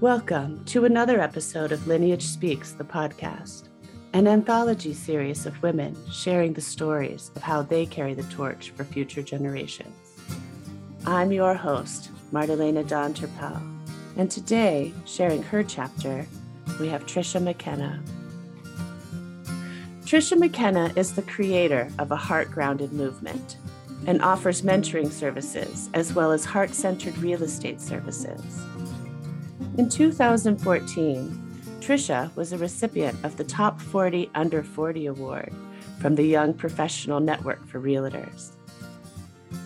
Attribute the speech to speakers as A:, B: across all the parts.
A: Welcome to another episode of Lineage Speaks, the podcast, an anthology series of women sharing the stories of how they carry the torch for future generations. I'm your host, Martelena Don Turpel, and today, sharing her chapter, we have Tricia McKenna. Tricia McKenna is the creator of a heart grounded movement and offers mentoring services as well as heart centered real estate services. In 2014, Tricia was a recipient of the Top 40 Under 40 Award from the Young Professional Network for Realtors.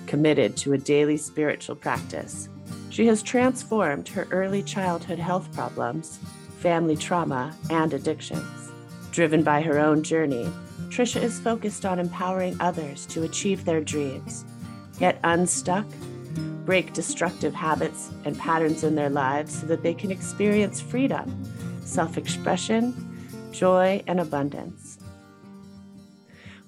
A: Committed to a daily spiritual practice, she has transformed her early childhood health problems, family trauma, and addictions. Driven by her own journey, Tricia is focused on empowering others to achieve their dreams, get unstuck, break destructive habits and patterns in their lives so that they can experience freedom, self expression, joy, and abundance.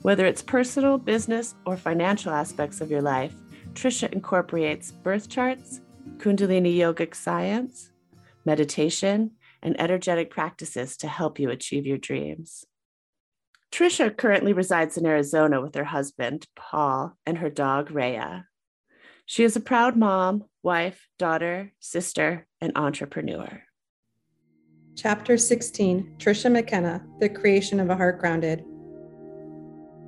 A: Whether it's personal, business, or financial aspects of your life, Tricia incorporates birth charts, Kundalini yogic science, meditation, and energetic practices to help you achieve your dreams. Tricia currently resides in Arizona with her husband, Paul, and her dog, Rhea. She is a proud mom, wife, daughter, sister, and entrepreneur.
B: Chapter 16 Tricia McKenna, The Creation of a Heart Grounded.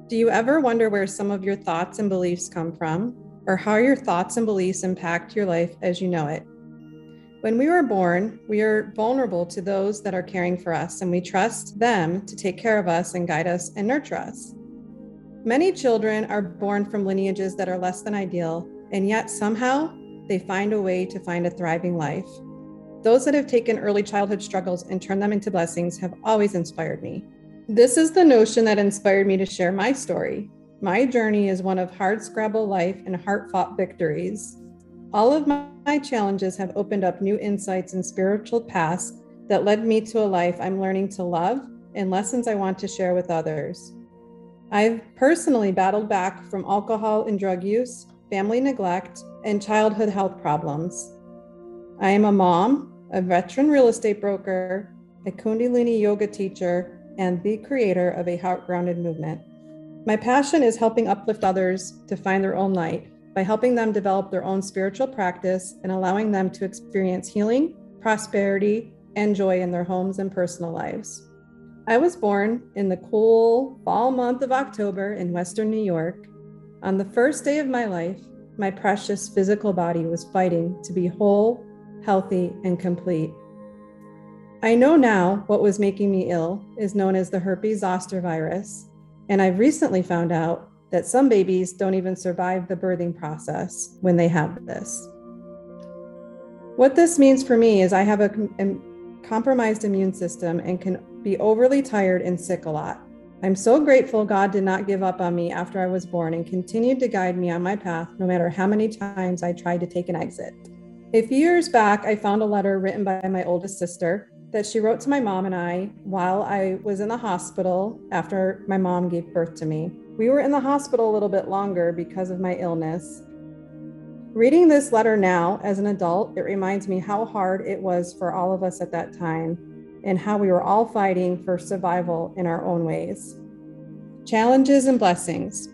B: Do you ever wonder where some of your thoughts and beliefs come from, or how your thoughts and beliefs impact your life as you know it? When we were born, we are vulnerable to those that are caring for us, and we trust them to take care of us and guide us and nurture us. Many children are born from lineages that are less than ideal, and yet somehow they find a way to find a thriving life. Those that have taken early childhood struggles and turned them into blessings have always inspired me. This is the notion that inspired me to share my story. My journey is one of hard scrabble life and heart fought victories. All of my challenges have opened up new insights and spiritual paths that led me to a life I'm learning to love and lessons I want to share with others. I've personally battled back from alcohol and drug use, family neglect, and childhood health problems. I am a mom, a veteran real estate broker, a Kundalini yoga teacher, and the creator of a heart grounded movement. My passion is helping uplift others to find their own light by helping them develop their own spiritual practice and allowing them to experience healing, prosperity, and joy in their homes and personal lives. I was born in the cool fall month of October in Western New York on the first day of my life, my precious physical body was fighting to be whole, healthy, and complete. I know now what was making me ill is known as the herpes zoster virus, and I've recently found out that some babies don't even survive the birthing process when they have this. What this means for me is I have a, a compromised immune system and can be overly tired and sick a lot. I'm so grateful God did not give up on me after I was born and continued to guide me on my path no matter how many times I tried to take an exit. A few years back, I found a letter written by my oldest sister that she wrote to my mom and I while I was in the hospital after my mom gave birth to me. We were in the hospital a little bit longer because of my illness. Reading this letter now as an adult, it reminds me how hard it was for all of us at that time and how we were all fighting for survival in our own ways. Challenges and blessings.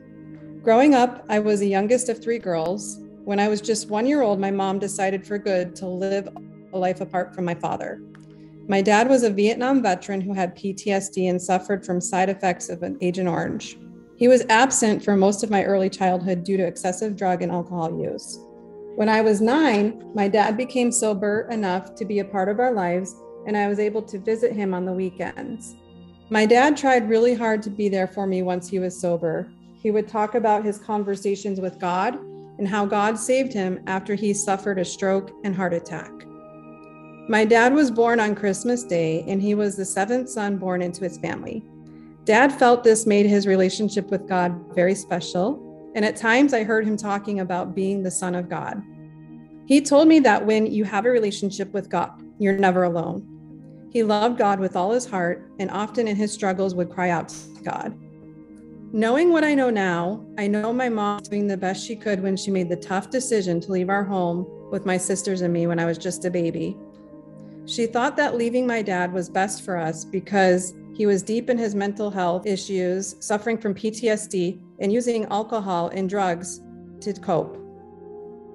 B: Growing up, I was the youngest of three girls. When I was just one year old, my mom decided for good to live a life apart from my father. My dad was a Vietnam veteran who had PTSD and suffered from side effects of an Agent Orange. He was absent for most of my early childhood due to excessive drug and alcohol use. When I was nine, my dad became sober enough to be a part of our lives and I was able to visit him on the weekends. My dad tried really hard to be there for me once he was sober. He would talk about his conversations with God and how God saved him after he suffered a stroke and heart attack. My dad was born on Christmas Day, and he was the seventh son born into his family. Dad felt this made his relationship with God very special, and at times I heard him talking about being the Son of God. He told me that when you have a relationship with God, you're never alone. He loved God with all his heart and often in his struggles would cry out to God. Knowing what I know now, I know my mom was doing the best she could when she made the tough decision to leave our home with my sisters and me when I was just a baby. She thought that leaving my dad was best for us because he was deep in his mental health issues, suffering from PTSD, and using alcohol and drugs to cope.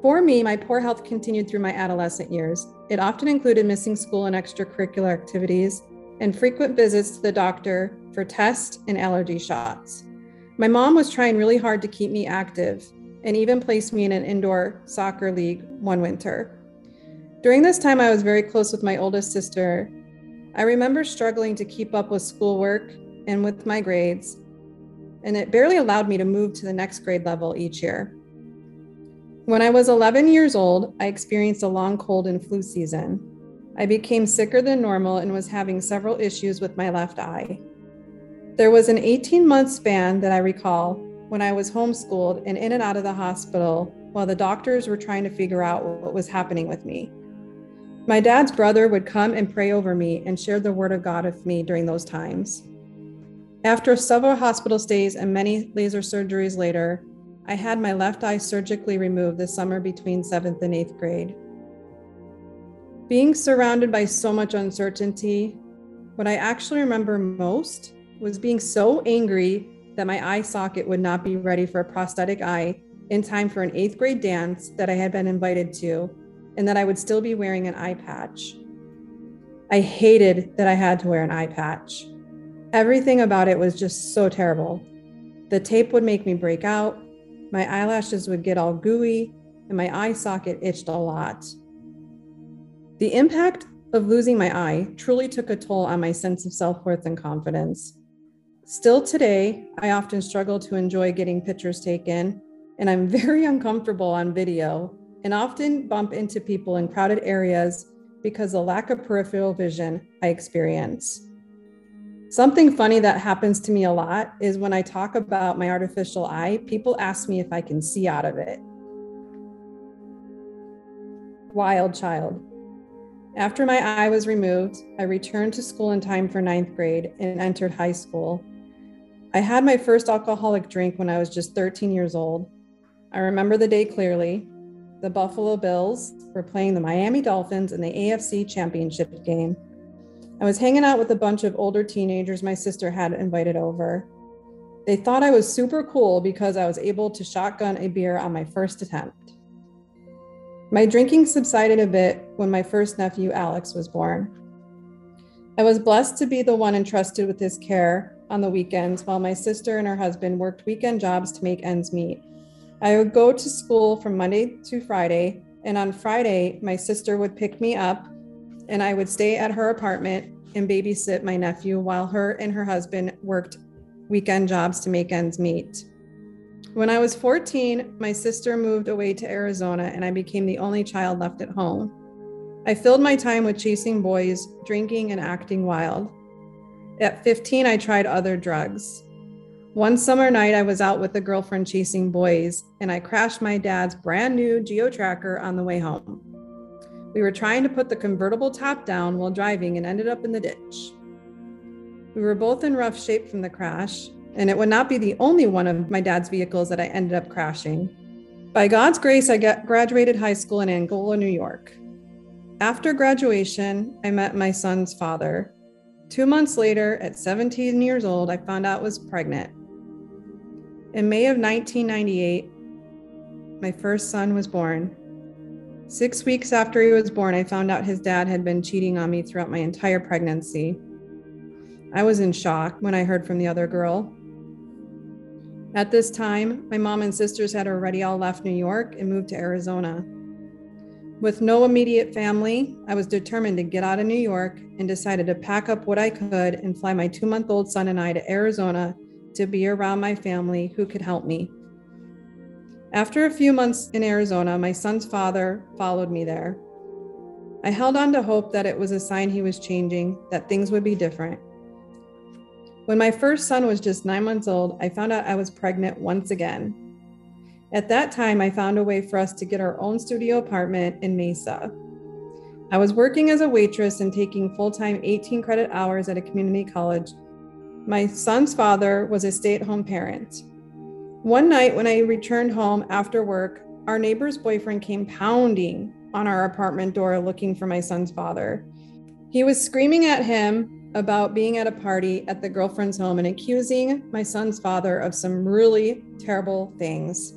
B: For me, my poor health continued through my adolescent years. It often included missing school and extracurricular activities and frequent visits to the doctor for tests and allergy shots. My mom was trying really hard to keep me active and even placed me in an indoor soccer league one winter. During this time, I was very close with my oldest sister. I remember struggling to keep up with schoolwork and with my grades, and it barely allowed me to move to the next grade level each year. When I was 11 years old, I experienced a long cold and flu season. I became sicker than normal and was having several issues with my left eye. There was an 18 month span that I recall when I was homeschooled and in and out of the hospital while the doctors were trying to figure out what was happening with me. My dad's brother would come and pray over me and share the word of God with me during those times. After several hospital stays and many laser surgeries later, I had my left eye surgically removed this summer between seventh and eighth grade. Being surrounded by so much uncertainty, what I actually remember most was being so angry that my eye socket would not be ready for a prosthetic eye in time for an eighth grade dance that I had been invited to, and that I would still be wearing an eye patch. I hated that I had to wear an eye patch. Everything about it was just so terrible. The tape would make me break out, my eyelashes would get all gooey, and my eye socket itched a lot. The impact of losing my eye truly took a toll on my sense of self worth and confidence. Still today, I often struggle to enjoy getting pictures taken, and I'm very uncomfortable on video and often bump into people in crowded areas because of the lack of peripheral vision I experience. Something funny that happens to me a lot is when I talk about my artificial eye, people ask me if I can see out of it. Wild child. After my eye was removed, I returned to school in time for ninth grade and entered high school. I had my first alcoholic drink when I was just 13 years old. I remember the day clearly. The Buffalo Bills were playing the Miami Dolphins in the AFC Championship game. I was hanging out with a bunch of older teenagers my sister had invited over. They thought I was super cool because I was able to shotgun a beer on my first attempt. My drinking subsided a bit when my first nephew, Alex, was born. I was blessed to be the one entrusted with his care on the weekends while my sister and her husband worked weekend jobs to make ends meet. I would go to school from Monday to Friday, and on Friday, my sister would pick me up and I would stay at her apartment and babysit my nephew while her and her husband worked weekend jobs to make ends meet. When I was 14, my sister moved away to Arizona and I became the only child left at home. I filled my time with chasing boys, drinking, and acting wild. At 15, I tried other drugs. One summer night, I was out with a girlfriend chasing boys, and I crashed my dad's brand new Geo Tracker on the way home. We were trying to put the convertible top down while driving and ended up in the ditch. We were both in rough shape from the crash, and it would not be the only one of my dad's vehicles that I ended up crashing. By God's grace, I graduated high school in Angola, New York. After graduation, I met my son's father. Two months later, at 17 years old, I found out I was pregnant. In May of 1998, my first son was born. Six weeks after he was born, I found out his dad had been cheating on me throughout my entire pregnancy. I was in shock when I heard from the other girl. At this time, my mom and sisters had already all left New York and moved to Arizona. With no immediate family, I was determined to get out of New York and decided to pack up what I could and fly my two month old son and I to Arizona to be around my family who could help me. After a few months in Arizona, my son's father followed me there. I held on to hope that it was a sign he was changing, that things would be different. When my first son was just nine months old, I found out I was pregnant once again. At that time, I found a way for us to get our own studio apartment in Mesa. I was working as a waitress and taking full time 18 credit hours at a community college. My son's father was a stay at home parent. One night when I returned home after work, our neighbor's boyfriend came pounding on our apartment door looking for my son's father. He was screaming at him about being at a party at the girlfriend's home and accusing my son's father of some really terrible things.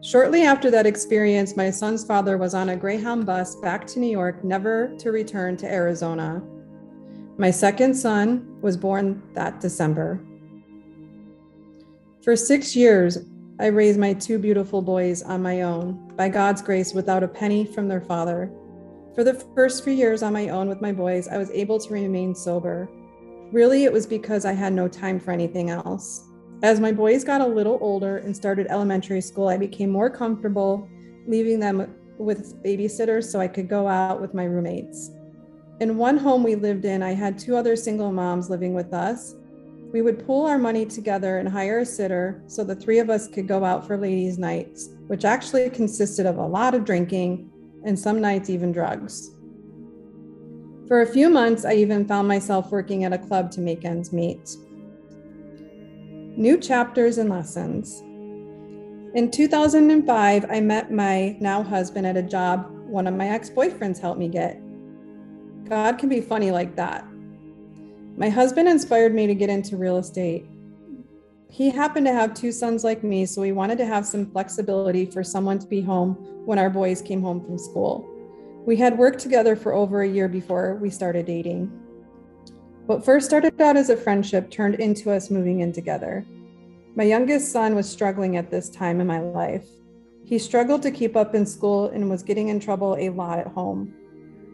B: Shortly after that experience, my son's father was on a Greyhound bus back to New York, never to return to Arizona. My second son was born that December. For six years, I raised my two beautiful boys on my own, by God's grace, without a penny from their father. For the first few years on my own with my boys, I was able to remain sober. Really, it was because I had no time for anything else. As my boys got a little older and started elementary school, I became more comfortable leaving them with babysitters so I could go out with my roommates. In one home we lived in, I had two other single moms living with us. We would pool our money together and hire a sitter so the three of us could go out for ladies' nights, which actually consisted of a lot of drinking and some nights even drugs. For a few months, I even found myself working at a club to make ends meet. New chapters and lessons. In 2005, I met my now husband at a job one of my ex boyfriends helped me get. God can be funny like that. My husband inspired me to get into real estate. He happened to have two sons like me, so we wanted to have some flexibility for someone to be home when our boys came home from school. We had worked together for over a year before we started dating. What first started out as a friendship turned into us moving in together. My youngest son was struggling at this time in my life. He struggled to keep up in school and was getting in trouble a lot at home.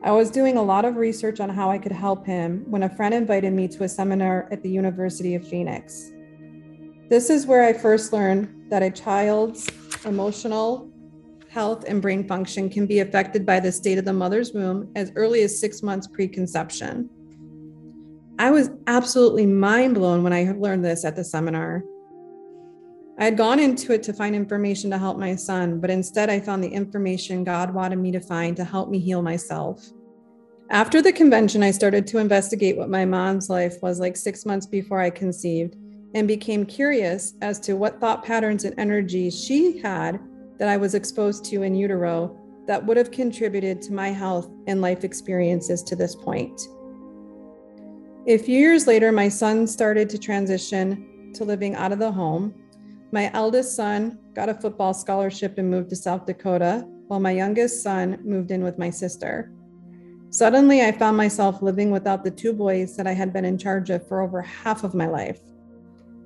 B: I was doing a lot of research on how I could help him when a friend invited me to a seminar at the University of Phoenix. This is where I first learned that a child's emotional health and brain function can be affected by the state of the mother's womb as early as six months preconception. I was absolutely mind blown when I learned this at the seminar. I had gone into it to find information to help my son, but instead I found the information God wanted me to find to help me heal myself. After the convention, I started to investigate what my mom's life was like six months before I conceived and became curious as to what thought patterns and energies she had that I was exposed to in utero that would have contributed to my health and life experiences to this point. A few years later, my son started to transition to living out of the home. My eldest son got a football scholarship and moved to South Dakota, while my youngest son moved in with my sister. Suddenly, I found myself living without the two boys that I had been in charge of for over half of my life.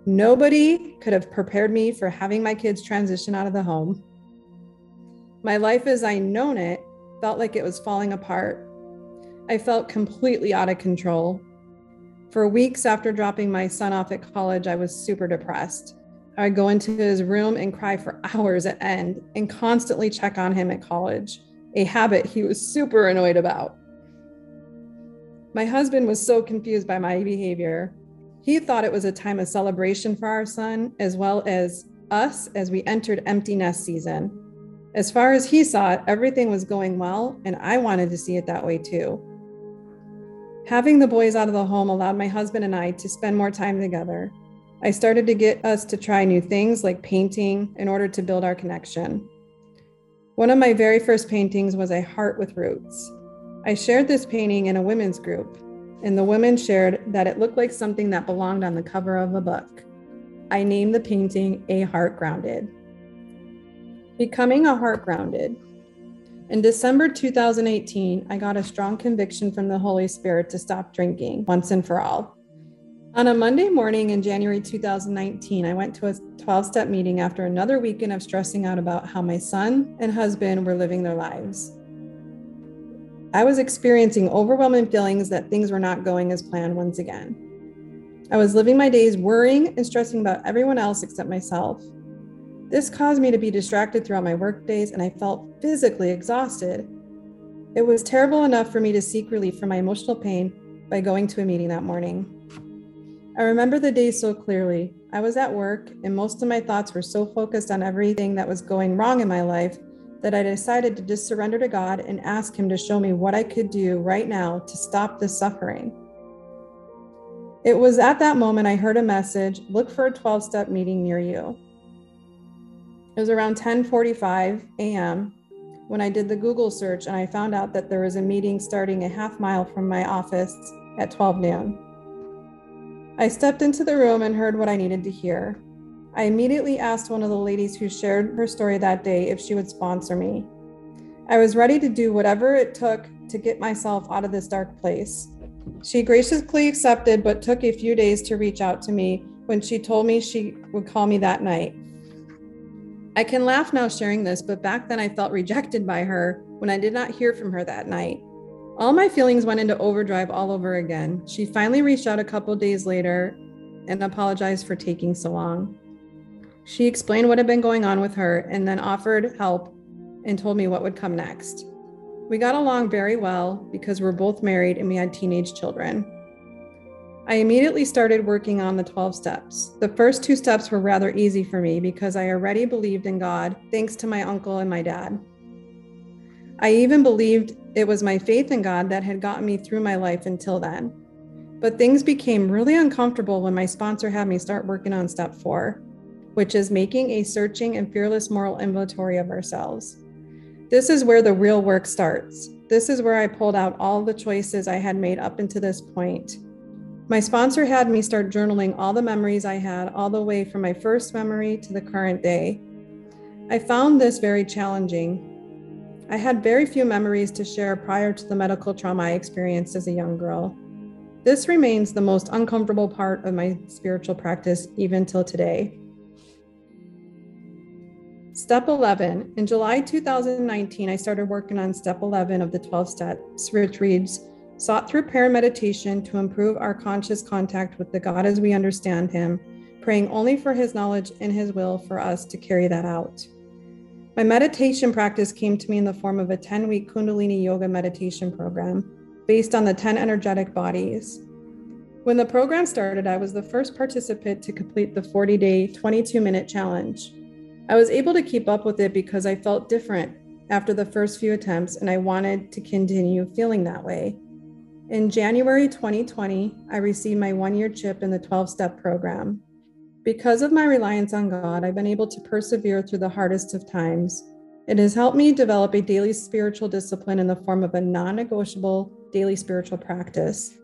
B: Nobody could have prepared me for having my kids transition out of the home. My life as I known it felt like it was falling apart. I felt completely out of control. For weeks after dropping my son off at college, I was super depressed. I'd go into his room and cry for hours at end and constantly check on him at college, a habit he was super annoyed about. My husband was so confused by my behavior. He thought it was a time of celebration for our son, as well as us as we entered empty nest season. As far as he saw it, everything was going well, and I wanted to see it that way too. Having the boys out of the home allowed my husband and I to spend more time together. I started to get us to try new things like painting in order to build our connection. One of my very first paintings was a heart with roots. I shared this painting in a women's group, and the women shared that it looked like something that belonged on the cover of a book. I named the painting A Heart Grounded. Becoming a Heart Grounded in December 2018, I got a strong conviction from the Holy Spirit to stop drinking once and for all. On a Monday morning in January 2019, I went to a 12 step meeting after another weekend of stressing out about how my son and husband were living their lives. I was experiencing overwhelming feelings that things were not going as planned once again. I was living my days worrying and stressing about everyone else except myself. This caused me to be distracted throughout my work days, and I felt physically exhausted. It was terrible enough for me to seek relief from my emotional pain by going to a meeting that morning. I remember the day so clearly. I was at work, and most of my thoughts were so focused on everything that was going wrong in my life that I decided to just surrender to God and ask Him to show me what I could do right now to stop this suffering. It was at that moment I heard a message look for a 12 step meeting near you. It was around 10:45 a.m. when I did the Google search and I found out that there was a meeting starting a half mile from my office at 12 noon. I stepped into the room and heard what I needed to hear. I immediately asked one of the ladies who shared her story that day if she would sponsor me. I was ready to do whatever it took to get myself out of this dark place. She graciously accepted, but took a few days to reach out to me when she told me she would call me that night. I can laugh now sharing this, but back then I felt rejected by her when I did not hear from her that night. All my feelings went into overdrive all over again. She finally reached out a couple days later and apologized for taking so long. She explained what had been going on with her and then offered help and told me what would come next. We got along very well because we're both married and we had teenage children. I immediately started working on the 12 steps. The first two steps were rather easy for me because I already believed in God, thanks to my uncle and my dad. I even believed it was my faith in God that had gotten me through my life until then. But things became really uncomfortable when my sponsor had me start working on step four, which is making a searching and fearless moral inventory of ourselves. This is where the real work starts. This is where I pulled out all the choices I had made up until this point my sponsor had me start journaling all the memories I had, all the way from my first memory to the current day. I found this very challenging. I had very few memories to share prior to the medical trauma I experienced as a young girl. This remains the most uncomfortable part of my spiritual practice even till today. Step 11. In July 2019, I started working on step 11 of the 12 steps, which reads sought through prayer meditation to improve our conscious contact with the God as we understand Him, praying only for His knowledge and His will for us to carry that out. My meditation practice came to me in the form of a 10 week Kundalini yoga meditation program based on the 10 energetic bodies. When the program started, I was the first participant to complete the 40 day, 22 minute challenge. I was able to keep up with it because I felt different after the first few attempts and I wanted to continue feeling that way. In January 2020, I received my one year chip in the 12 step program. Because of my reliance on God, I've been able to persevere through the hardest of times. It has helped me develop a daily spiritual discipline in the form of a non negotiable daily spiritual practice.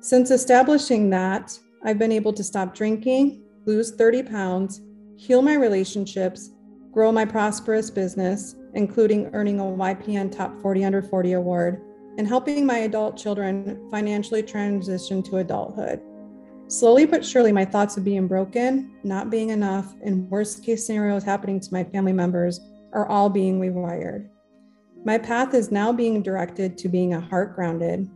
B: Since establishing that, I've been able to stop drinking, lose 30 pounds, heal my relationships, grow my prosperous business, including earning a YPN Top 40 Under 40 award and helping my adult children financially transition to adulthood. Slowly but surely, my thoughts of being broken, not being enough, and worst case scenarios happening to my family members are all being rewired. My path is now being directed to being a heart grounded.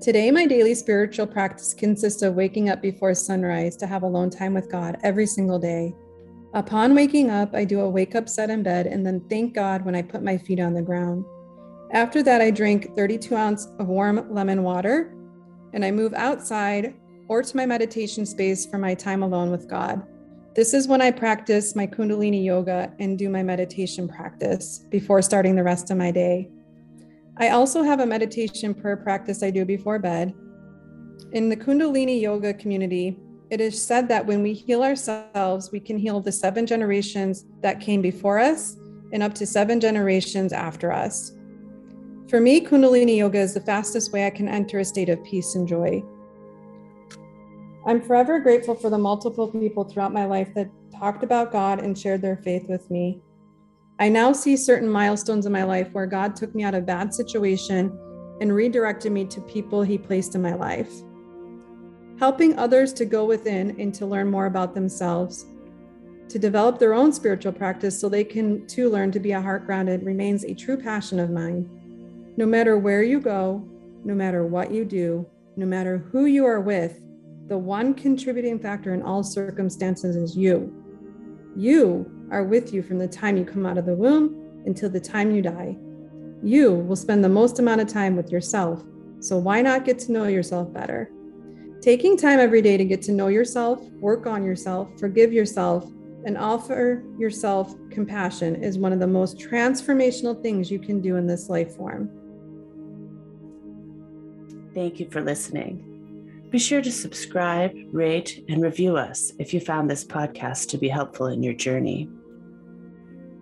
B: Today, my daily spiritual practice consists of waking up before sunrise to have alone time with God every single day. Upon waking up, I do a wake up set in bed and then thank God when I put my feet on the ground. After that, I drink 32 ounce of warm lemon water and I move outside or to my meditation space for my time alone with God. This is when I practice my Kundalini yoga and do my meditation practice before starting the rest of my day. I also have a meditation prayer practice I do before bed. In the Kundalini yoga community, it is said that when we heal ourselves, we can heal the seven generations that came before us and up to seven generations after us. For me, Kundalini Yoga is the fastest way I can enter a state of peace and joy. I'm forever grateful for the multiple people throughout my life that talked about God and shared their faith with me. I now see certain milestones in my life where God took me out of bad situation and redirected me to people he placed in my life. Helping others to go within and to learn more about themselves, to develop their own spiritual practice so they can too learn to be a heart grounded remains a true passion of mine. No matter where you go, no matter what you do, no matter who you are with, the one contributing factor in all circumstances is you. You are with you from the time you come out of the womb until the time you die. You will spend the most amount of time with yourself, so why not get to know yourself better? Taking time every day to get to know yourself, work on yourself, forgive yourself, and offer yourself compassion is one of the most transformational things you can do in this life form.
A: Thank you for listening. Be sure to subscribe, rate, and review us if you found this podcast to be helpful in your journey.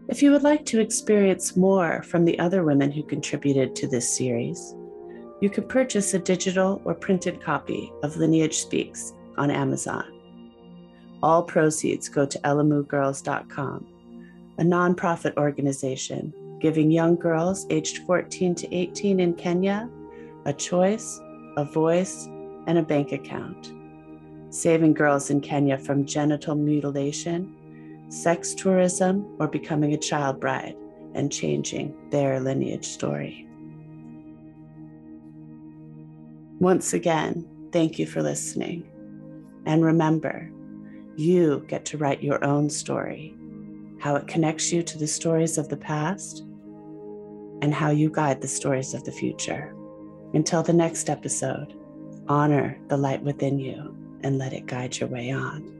A: If you would like to experience more from the other women who contributed to this series, you can purchase a digital or printed copy of Lineage Speaks on Amazon. All proceeds go to elamugirls.com, a nonprofit organization giving young girls aged 14 to 18 in Kenya a choice, a voice, and a bank account, saving girls in Kenya from genital mutilation sex tourism, or becoming a child bride and changing their lineage story. Once again, thank you for listening. And remember, you get to write your own story, how it connects you to the stories of the past, and how you guide the stories of the future. Until the next episode, honor the light within you and let it guide your way on.